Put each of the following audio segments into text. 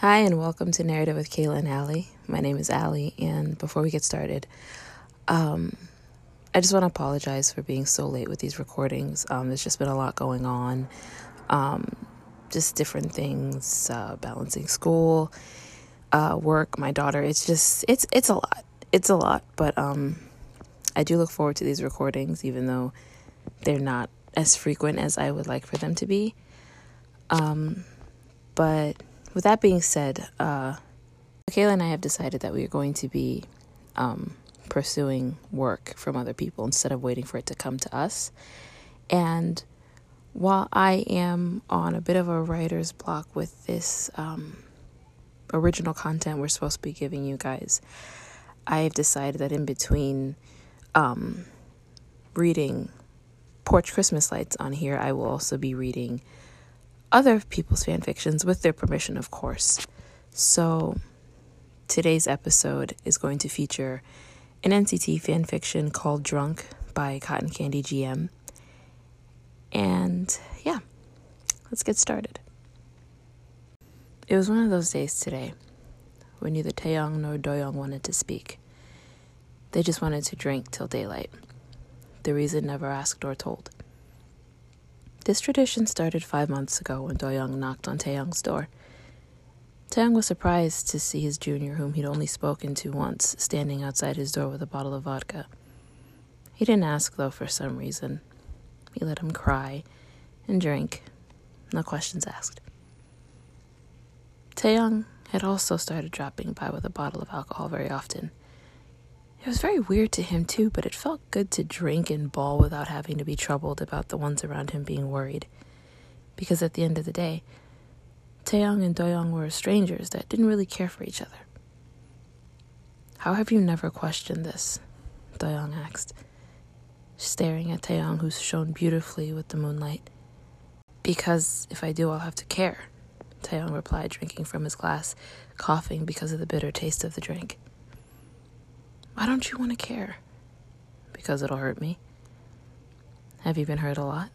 Hi, and welcome to Narrative with Kayla and Allie. My name is Allie, and before we get started, um, I just want to apologize for being so late with these recordings. Um, there's just been a lot going on, um, just different things, uh, balancing school, uh, work, my daughter. It's just it's it's a lot. It's a lot, but um, I do look forward to these recordings, even though they're not as frequent as I would like for them to be. Um, but with that being said, uh, Kayla and I have decided that we are going to be um, pursuing work from other people instead of waiting for it to come to us. And while I am on a bit of a writer's block with this um, original content we're supposed to be giving you guys, I have decided that in between um, reading Porch Christmas Lights on here, I will also be reading other people's fan fictions with their permission, of course. So today's episode is going to feature an NCT fan fiction called Drunk by Cotton Candy GM. And yeah, let's get started. It was one of those days today when neither Taeyong nor Doyoung wanted to speak. They just wanted to drink till daylight. The reason never asked or told. This tradition started five months ago when Doyoung knocked on Taeyong's door. Taeyong was surprised to see his junior, whom he'd only spoken to once, standing outside his door with a bottle of vodka. He didn't ask, though, for some reason. He let him cry and drink, no questions asked. Taeyong had also started dropping by with a bottle of alcohol very often. It was very weird to him, too, but it felt good to drink and bawl without having to be troubled about the ones around him being worried. Because at the end of the day, Taeyong and Doyoung were strangers that didn't really care for each other. How have you never questioned this? Doyoung asked, staring at Taeyong, who shone beautifully with the moonlight. Because if I do, I'll have to care, Taeyong replied, drinking from his glass, coughing because of the bitter taste of the drink. Why don't you want to care? Because it'll hurt me. Have you been hurt a lot?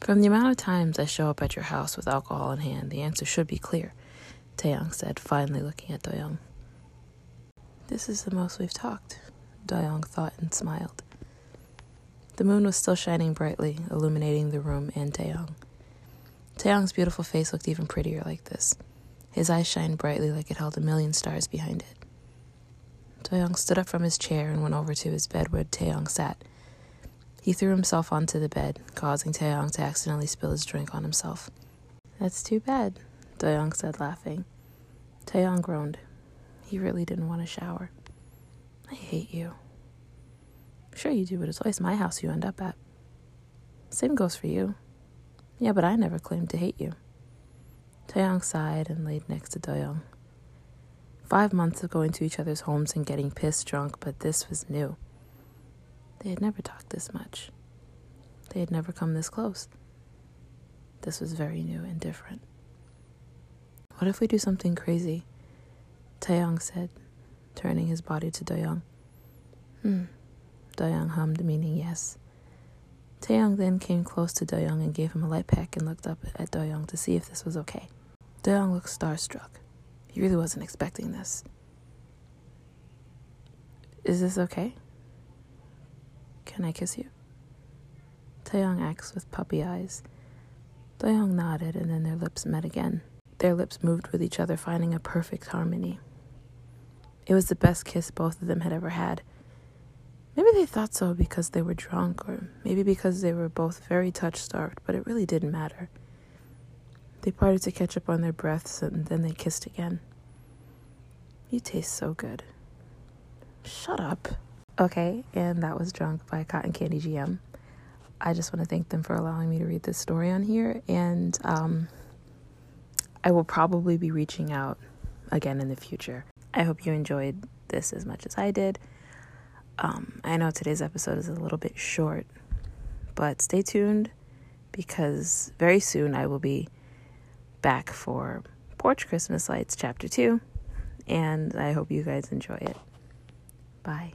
From the amount of times I show up at your house with alcohol in hand, the answer should be clear, Taeyong said, finally looking at Doyoung. This is the most we've talked, Doyoung thought and smiled. The moon was still shining brightly, illuminating the room and Taeyong. Taeyong's beautiful face looked even prettier like this. His eyes shined brightly like it held a million stars behind it. Doyoung stood up from his chair and went over to his bed where Taeyong sat. He threw himself onto the bed, causing Taeyong to accidentally spill his drink on himself. That's too bad, Doyoung said, laughing. Taeyong groaned. He really didn't want to shower. I hate you. Sure you do, but it's always my house you end up at. Same goes for you. Yeah, but I never claimed to hate you. Taeyong sighed and laid next to Doyoung. Five months of going to each other's homes and getting pissed drunk, but this was new. They had never talked this much. They had never come this close. This was very new and different. What if we do something crazy? Taeyong said, turning his body to Doyoung. Hmm. Doyoung hummed, meaning yes. Taeyong then came close to Doyoung and gave him a light peck and looked up at Doyoung to see if this was okay. Doyoung looked starstruck. He really wasn't expecting this. Is this okay? Can I kiss you? Taeyong asked with puppy eyes. Doyoung nodded, and then their lips met again. Their lips moved with each other, finding a perfect harmony. It was the best kiss both of them had ever had. Maybe they thought so because they were drunk, or maybe because they were both very touch starved, but it really didn't matter. They parted to catch up on their breaths and then they kissed again. You taste so good. Shut up. Okay, and that was Drunk by Cotton Candy GM. I just want to thank them for allowing me to read this story on here, and um, I will probably be reaching out again in the future. I hope you enjoyed this as much as I did. Um, I know today's episode is a little bit short, but stay tuned because very soon I will be back for Porch Christmas Lights Chapter 2, and I hope you guys enjoy it. Bye.